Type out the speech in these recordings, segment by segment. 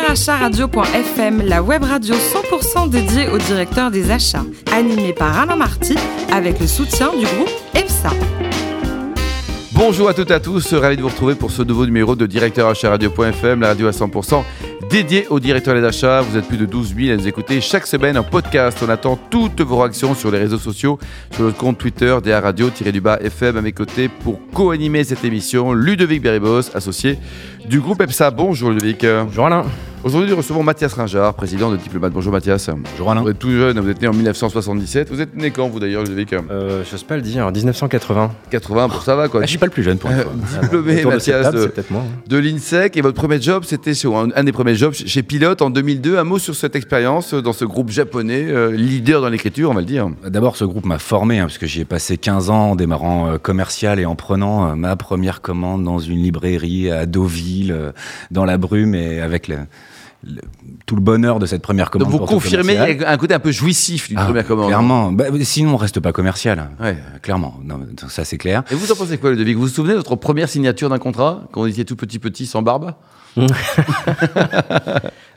directeuracharadio.fm, la web radio 100% dédiée aux directeurs des achats, animée par Alain Marty avec le soutien du groupe EPSA. Bonjour à toutes et à tous, ravi de vous retrouver pour ce nouveau numéro de Directeur Radio.fm, la radio à 100% dédiée aux directeurs des achats. Vous êtes plus de 12 000 à nous écouter chaque semaine en podcast. On attend toutes vos réactions sur les réseaux sociaux, sur notre compte Twitter, DA Radio-du-bas FM à mes côtés pour co-animer cette émission. Ludovic Beribos, associé du groupe EPSA. Bonjour Ludovic. Bonjour Alain. Aujourd'hui, nous recevons Mathias Ringard, président de Diplomate. Bonjour Mathias. Bonjour Alain. Vous êtes tout jeune, vous êtes né en 1977. Vous êtes né quand vous d'ailleurs, Ludovic? Euh, Je sais pas le dire, 1980. 80, pour ça va quoi. Ah, je suis pas le plus jeune pour une Euh, fois. diplômé, de Mathias, de- moi. hein. de l'INSEC et votre premier job c'était sur un, un des premiers jobs chez Pilote en 2002. Un mot sur cette expérience euh, dans ce groupe japonais, euh, leader dans l'écriture, on va le dire. D'abord, ce groupe m'a formé, hein, parce que j'y ai passé 15 ans en démarrant euh, commercial et en prenant ma première commande dans une librairie à Deauville, dans la brume, et avec le- le- tout le bonheur de cette première commande. Donc vous confirmez un côté un peu jouissif d'une Ah, première commande. Clairement. Bah, sinon, on reste pas commercial. Ouais. Clairement. Non, ça, c'est clair. Et vous en pensez quoi, Ludovic? Vous vous souvenez de votre première signature d'un contrat quand vous étiez tout petit petit sans barbe?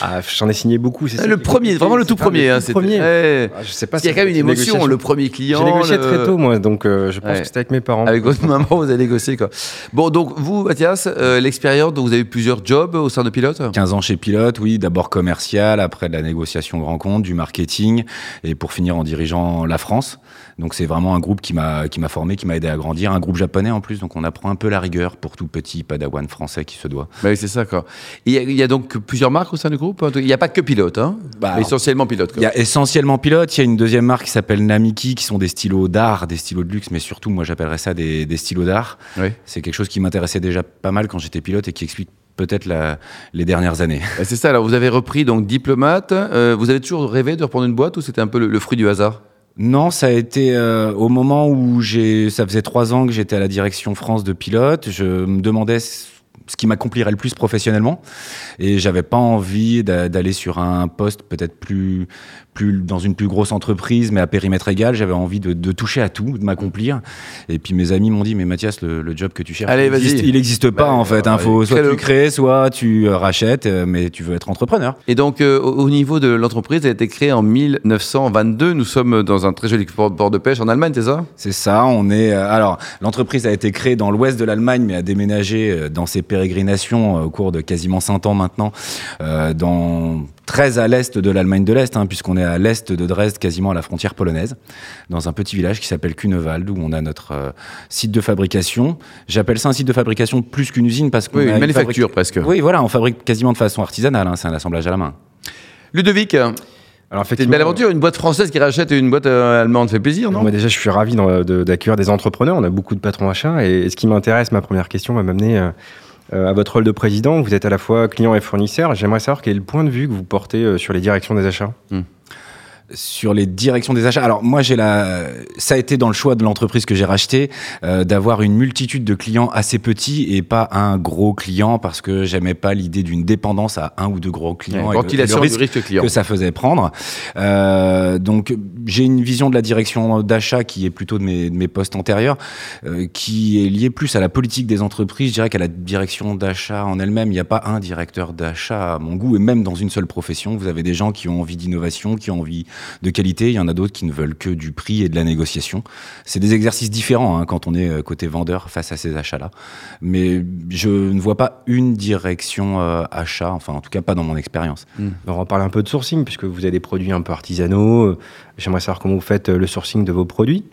Ah, j'en ai signé beaucoup. c'est ça Le premier, vraiment le tout premier. hein, c'était- premier. ouais. Ah, je sais pas. Qu'il y a c'est quand même une émotion, le premier client. J'ai négocié le- très tôt, moi, donc euh, je pense Ouais. que c'était avec mes parents. Avec votre maman, vous avez négocié quoi. Bon, donc vous, Mathias, euh, l'expérience, donc vous avez eu plusieurs jobs au sein de Pilote? 15 ans chez Pilote, oui, d'abord commercial, après de la négociation grand compte, du marketing, et pour finir en dirigeant la France. Donc c'est vraiment un groupe qui m'a qui m'a formé, qui m'a aidé à grandir, un groupe japonais en plus, donc on apprend un peu la rigueur pour tout petit padawan français qui se doit. Bah Oui, c'est ça, quoi. Il y, a, il y a donc plusieurs marques au sein du groupe Il n'y a pas que pilote, hein? Bah, Essentiellement pilote. Il y a essentiellement Pilote, il y a une deuxième marque qui s'appelle Namiki, qui sont des stylos d'art, des stylos de luxe, mais surtout moi j'appellerais ça des, des stylos d'art. Oui. C'est quelque chose qui m'intéressait déjà pas mal quand j'étais pilote et qui explique peut-être la- les dernières années. Bah, C'est ça, alors vous avez repris donc diplomate. Euh, vous avez toujours rêvé de reprendre une boîte ou c'était un peu le, le fruit du hasard? Non, ça a été euh, au moment où j'ai, ça faisait trois ans que j'étais à la direction France de pilote. Je me demandais ce qui m'accomplirait le plus professionnellement, et j'avais pas envie d'a- d'aller sur un poste peut-être plus, plus dans une plus grosse entreprise, mais à périmètre égal. J'avais envie de, de toucher à tout, de m'accomplir. Et puis mes amis m'ont dit, mais Mathias, le, le job que tu cherches, Allez, il n'existe pas Bah, en fait. Hein, faut allez, soit tu crées, soit tu euh, rachètes, euh, mais tu veux être entrepreneur. Et donc, euh, au au niveau de l'entreprise, elle a été créée en 1922. Nous sommes dans un très joli port, de pêche en Allemagne, c'est ça? C'est ça, on est. alors, l'entreprise a été créée dans l'ouest de l'Allemagne, mais a déménagé dans ses pérégrinations euh, au cours de quasiment 100 ans maintenant, euh, dans très à l'est de l'Allemagne de l'Est, hein, puisqu'on est à l'est de Dresde, quasiment à la frontière polonaise, dans un petit village qui s'appelle Kunewald, où on a notre euh, site de fabrication. J'appelle ça un site de fabrication plus qu'une usine parce qu'on Oui, a une manufacture fabrique- presque. Oui, voilà, on fabrique quasiment de façon artisanale, hein, c'est un assemblage à la main. Ludovic, Alors, c'est une belle aventure. Une boîte française qui rachète une boîte euh, allemande fait plaisir, non? Moi, déjà, je suis ravi de- d'accueillir des entrepreneurs. On a beaucoup de patrons achats. Et ce qui m'intéresse, ma première question va m'amener euh, à votre rôle de président. Vous êtes à la fois client et fournisseur. J'aimerais savoir quel est le point de vue que vous portez euh, sur les directions des achats. Sur les directions des achats. Alors moi j'ai la, ça a été dans le choix de l'entreprise que j'ai racheté euh, d'avoir une multitude de clients assez petits et pas un gros client parce que j'aimais pas l'idée d'une dépendance à un ou deux gros clients. et le- et le Ventilation du risque risque client. que ça faisait prendre. Euh, donc j'ai une vision de la direction d'achat qui est plutôt de mes, de mes postes antérieurs, euh, qui est liée plus à la politique des entreprises, je dirais qu'à la direction d'achat en elle-même. Il n'y a pas un directeur d'achat à mon goût, et même dans une seule profession, vous avez des gens qui ont envie d'innovation, qui ont envie de qualité, il y en a d'autres qui ne veulent que du prix et de la négociation. C'est des exercices différents hein, quand on est euh, côté vendeur face à ces achats-là. Mais je ne vois pas une direction euh, achat, enfin en tout cas pas dans mon expérience. On va parler un peu de sourcing, puisque vous avez des produits un peu artisanaux. Euh, J'aimerais savoir comment vous faites le sourcing de vos produits,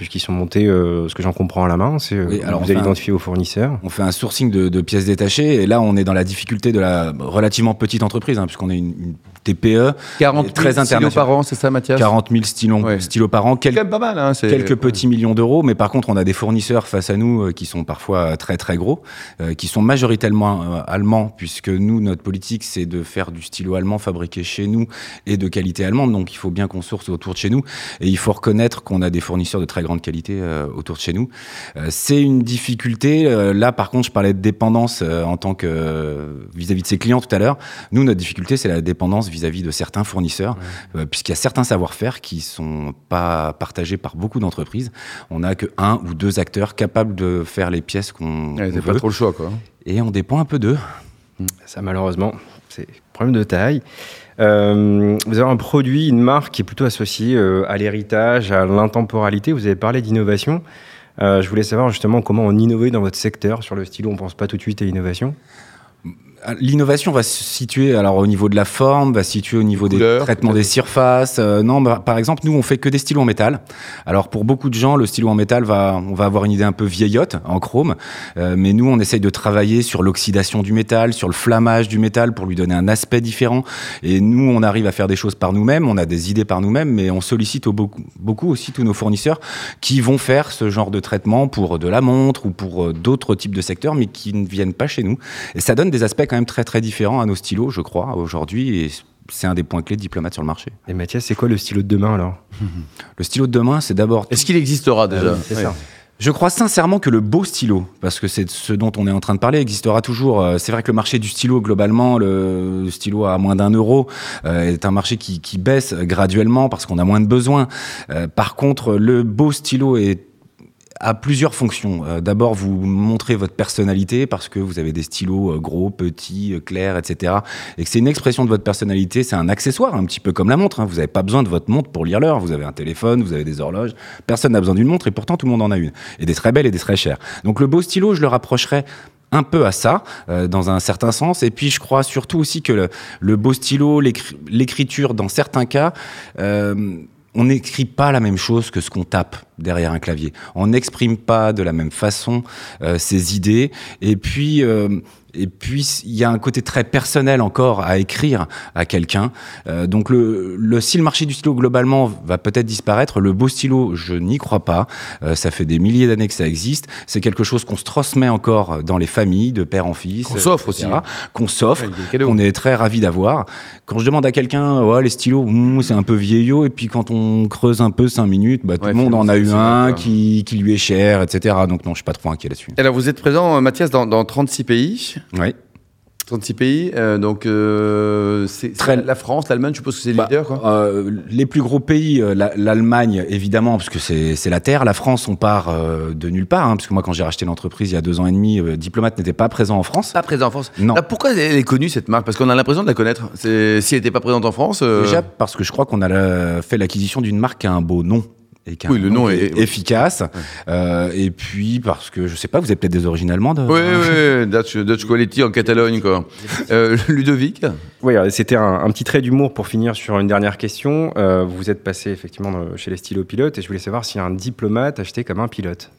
puisqu'ils sont montés, euh, ce que j'en comprends à la main, c'est euh, Oui, alors vous allez fait un- identifier vos fournisseurs. On fait un sourcing de, de pièces détachées et là on est dans la difficulté de la relativement petite entreprise hein, puisqu'on est une, une TPE, 40 000 très stylos international. par an, c'est ça, Mathias? 40 000 stylos, Ouais. stylos par an, quel- quand même pas mal. Hein, quelques petits millions d'euros, mais par contre on a des fournisseurs face à nous euh, qui sont parfois très très gros, euh, qui sont majoritairement euh, allemands puisque nous notre politique c'est de faire du stylo allemand fabriqué chez nous et de qualité allemande, donc il faut bien qu'on source autour de chez nous et il faut reconnaître qu'on a des fournisseurs de très grande qualité euh, autour de chez nous. Euh, c'est une difficulté. Euh, là, par contre, je parlais de dépendance euh, en tant que euh, vis-à-vis de ses clients tout à l'heure. Nous, notre difficulté, c'est la dépendance vis-à-vis de certains fournisseurs, euh, puisqu'il y a certains savoir-faire qui sont pas partagés par beaucoup d'entreprises. On n'a que un ou deux acteurs capables de faire les pièces qu'on Ouais, T'as pas veut, trop le choix, quoi. et on dépend un peu d'eux. Ça, malheureusement, c'est problème de taille. Euh, vous avez un produit, une marque qui est plutôt associée euh, à l'héritage, à l'intemporalité. Vous avez parlé d'innovation. Euh, je voulais savoir justement comment on innovait dans votre secteur. Sur le stylo, on ne pense pas tout de suite à l'innovation. L'innovation va se situer alors au niveau de la forme, va se situer au niveau des traitements des surfaces. Euh, non, bah, par exemple, nous on fait que des stylos en métal. Alors pour beaucoup de gens, le stylo en métal va, on va avoir une idée un peu vieillotte en chrome, Euh, mais nous on essaye de travailler sur l'oxydation du métal, sur le flammage du métal pour lui donner un aspect différent. Et nous on arrive à faire des choses par nous-mêmes, on a des idées par nous-mêmes, mais on sollicite au beaucoup, beaucoup aussi tous nos fournisseurs qui vont faire ce genre de traitement pour de la montre ou pour euh, d'autres types de secteurs, mais qui ne viennent pas chez nous. Et ça donne des aspects quand même très très différents à nos stylos, je crois, aujourd'hui. Et c'est un des points clés de diplomate sur le marché. Et Mathias, c'est quoi le stylo de demain alors? Le stylo de demain, c'est d'abord. Est-ce qu'il existera déjà? C'est ça. Je crois sincèrement que le beau stylo, parce que c'est ce dont on est en train de parler, existera toujours. Euh, C'est vrai que le marché du stylo, globalement, le, le stylo à moins d'un euro, euh, est un marché qui, qui baisse graduellement parce qu'on a moins de besoins. Euh, par contre, le beau stylo est a plusieurs fonctions. Euh, D'abord, vous montrez votre personnalité parce que vous avez des stylos euh, gros, petits, euh, clairs, etc. Et que c'est une expression de votre personnalité. C'est un accessoire, un petit peu comme la montre. hein. Vous n'avez pas besoin de votre montre pour lire l'heure. Vous avez un téléphone, vous avez des horloges. Personne n'a besoin d'une montre et pourtant tout le monde en a une. Et des très belles et des très chères. Donc le beau stylo, je le rapprocherais un peu à ça, dans un certain sens. Et puis, je crois surtout aussi que le, beau stylo, l'écri- l'écriture, dans certains cas, on n'écrit pas la même chose que ce qu'on tape derrière un clavier. On n'exprime pas de la même façon euh, ses idées. Et puis, euh, et puis il y a un côté très personnel encore à écrire à quelqu'un. Euh, donc le, le si le marché du stylo globalement va peut-être disparaître, le beau stylo, je n'y crois pas. Euh, ça fait des milliers d'années que ça existe. C'est quelque chose qu'on se transmet encore dans les familles, de père en fils. Qu'on s'offre aussi. Qu'on s'offre qu'on est très ravi d'avoir. Quand je demande à quelqu'un, ouais, les stylos, hmm, c'est un peu vieillot, et puis quand on creuse un peu cinq minutes, bah, tout Ouais, le monde en a eu un qui, qui lui est cher, etc. Donc non, je suis pas trop inquiet là-dessus. Alors, vous êtes présent, euh, Mathias, dans, dans 36 pays. Oui. 36 pays. euh, donc, euh, c'est la France, l'Allemagne, je suppose que c'est le Bah, leader. Quoi. Euh, les plus gros pays, la- l'Allemagne évidemment, parce que c'est la terre. La France, on part de nulle part, hein, parce que moi, quand j'ai racheté l'entreprise il y a deux ans et demi, Diplomate n'était pas présent en France. Pas présent en France. Non. Ah, pourquoi elle est connue cette marque? Parce qu'on a l'impression de la connaître. Si elle n'était pas présente en France. Déjà parce que je crois qu'on a la- fait l'acquisition d'une marque qui a un beau nom. Et Oui, le nom est- efficace. Euh, et puis parce que je sais pas, vous avez peut-être des origines allemandes. Oui, oui, Dutch, Dutch Quality en Catalogne, quoi. Euh, Ludovic? Oui, c'était un, un petit trait d'humour pour finir sur une dernière question. Euh, vous êtes passé effectivement chez les stylopilotes et je voulais savoir si un diplomate achetait comme un pilote.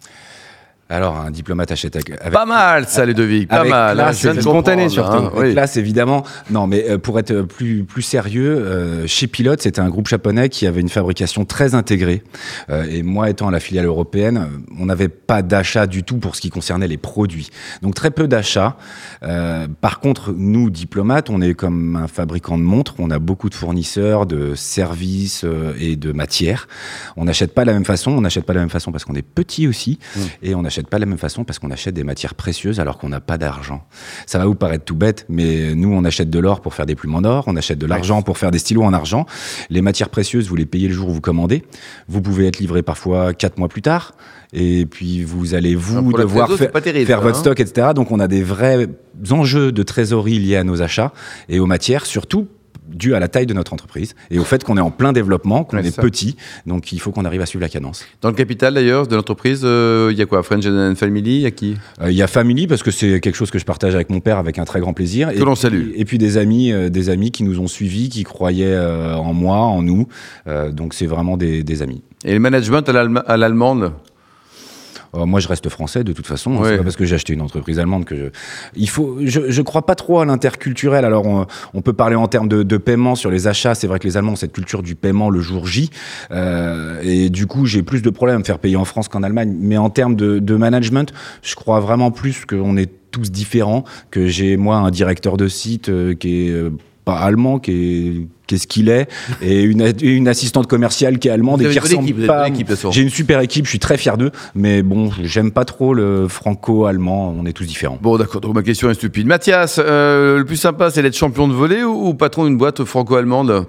Alors un diplomate achète avec, Pas mal, ça, Ludovic, pas mal. classe, hein, c'est spontané, comprendre, surtout. hein, oui. classe, évidemment. Non, mais euh, pour être plus, plus sérieux, euh, chez Pilote, c'était un groupe japonais qui avait une fabrication très intégrée. Euh, et moi, étant à la filiale européenne, on n'avait pas d'achat du tout pour ce qui concernait les produits. Donc très peu d'achats. Euh, par contre, nous, diplomates, on est comme un fabricant de montres. On a beaucoup de fournisseurs, de services et de matières. On n'achète pas de la même façon. On n'achète pas de la même façon parce qu'on est petit aussi. Et on n'achète pas de la même façon parce qu'on achète des matières précieuses alors qu'on n'a pas d'argent. Ça va vous paraître tout bête, mais nous, on achète de l'or pour faire des plumes en or, on achète de l'argent pour faire des stylos en argent. Les matières précieuses, vous les payez le jour où vous commandez. Vous pouvez être livré parfois quatre mois plus tard. Et puis, vous allez, vous, devoir trésor, faire, terrible, faire hein. votre stock, etc. Donc, on a des vrais enjeux de trésorerie liés à nos achats et aux matières, surtout dû à la taille de notre entreprise et au fait qu'on est en plein développement, qu'on Ouais, est ça. petit. Donc, il faut qu'on arrive à suivre la cadence. Dans le capital, d'ailleurs, de l'entreprise, euh, il y a quoi? Friends and Family Il y a qui? Euh, Il y a Family parce que c'est quelque chose que je partage avec mon père avec un très grand plaisir. Que et l'on puis- salue. Et puis des amis, euh, des amis qui nous ont suivis, qui croyaient en moi, en nous. Donc c'est vraiment des, des amis. Et le management à l'allemande? Euh, moi, je reste français de toute façon. hein. Ouais. C'est pas parce que j'ai acheté une entreprise allemande que je. Il faut. Je, je crois pas trop à l'interculturel. Alors, on, on peut parler en termes de, de paiement sur les achats. C'est vrai que les Allemands ont cette culture du paiement le jour J. Euh, et du coup, j'ai plus de problèmes à me faire payer en France qu'en Allemagne. Mais en termes de, de management, je crois vraiment plus qu'on est tous différents. Que j'ai moi un directeur de site euh, qui est euh, pas allemand, qui est qu'est-ce qu'il est, et une, assistante commerciale qui est allemande Vous et qui ressemble pas. J'ai une super équipe, je suis très fier d'eux, mais bon, j'aime pas trop le franco-allemand, on est tous différents. Bon, d'accord, donc ma question est stupide. Mathias, euh, le plus sympa, c'est d'être champion de volley ou, ou patron d'une boîte franco-allemande?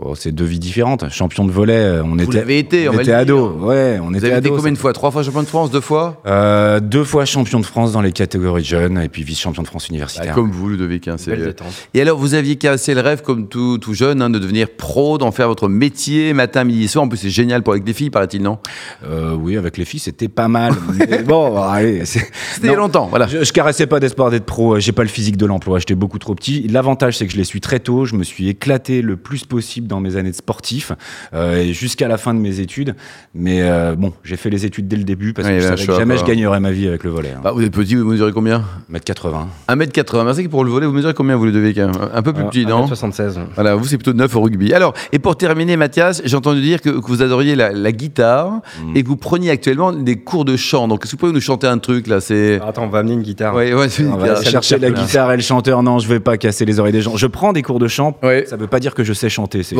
Oh, c'est deux vies différentes. Champion de volet, euh, on Vous était, l'avez été, on, était ado. Ouais, on Vous était avez été ado. combien de fois? Trois fois champion de France Deux fois? Euh, deux fois champion de France dans les catégories jeunes et puis vice-champion de France universitaire. Comme vous, Ludovic. hein, c'est- Belle détente. Et alors, vous aviez cassé le rêve, comme tout, tout jeune, hein, de devenir pro, d'en faire votre métier, matin, midi, soir. En plus, c'est génial pour avec des filles, paraît-il, non? Euh, oui, avec les filles, c'était pas mal. Mais bon, allez, c'est- C'était longtemps, voilà. Je, je caressais pas d'espoir d'être pro. J'ai pas le physique de l'emploi. J'étais beaucoup trop petit. L'avantage, c'est que je l'ai su très tôt. Je me suis éclaté le plus possible dans mes années de sportif euh, et jusqu'à la fin de mes études. Mais euh, bon, j'ai fait les études dès le début parce Ouais, que je savais jamais quoi. je gagnerais ma vie avec le volet. Hein. Bah, vous êtes petit, vous mesurez combien? Mètre 80. 1m80. Merci que pour le volet, vous mesurez combien, vous, Ludovic hein Un peu plus Alors, petit, non? 1m76. Voilà, vous, c'est plutôt 9 au rugby. Alors, et pour terminer, Mathias, j'ai entendu dire que, que vous adoriez la, la guitare Mm. et que vous preniez actuellement des cours de chant. Donc, est-ce que vous pouvez nous chanter un truc, là? C'est. Attends, on va amener une guitare. Ouais, ouais, c'est une On va guitare. aller chercher la guitare et le chanteur. Non, je vais pas casser les oreilles des gens. Je prends des cours de chant. Ouais. Ça veut pas dire que je sais chanter. c'est-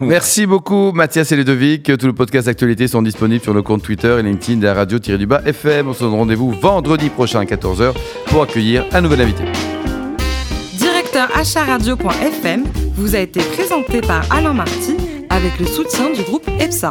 Merci beaucoup Mathias et Ludovic. Tous les podcasts d'actualité sont disponibles sur le compte Twitter et LinkedIn de la radio-du-bas FM. On se donne rendez-vous vendredi prochain à 14h pour accueillir un nouvel invité. Directeur acharadio.fm vous a été présenté par Alain Marty avec le soutien du groupe EPSA.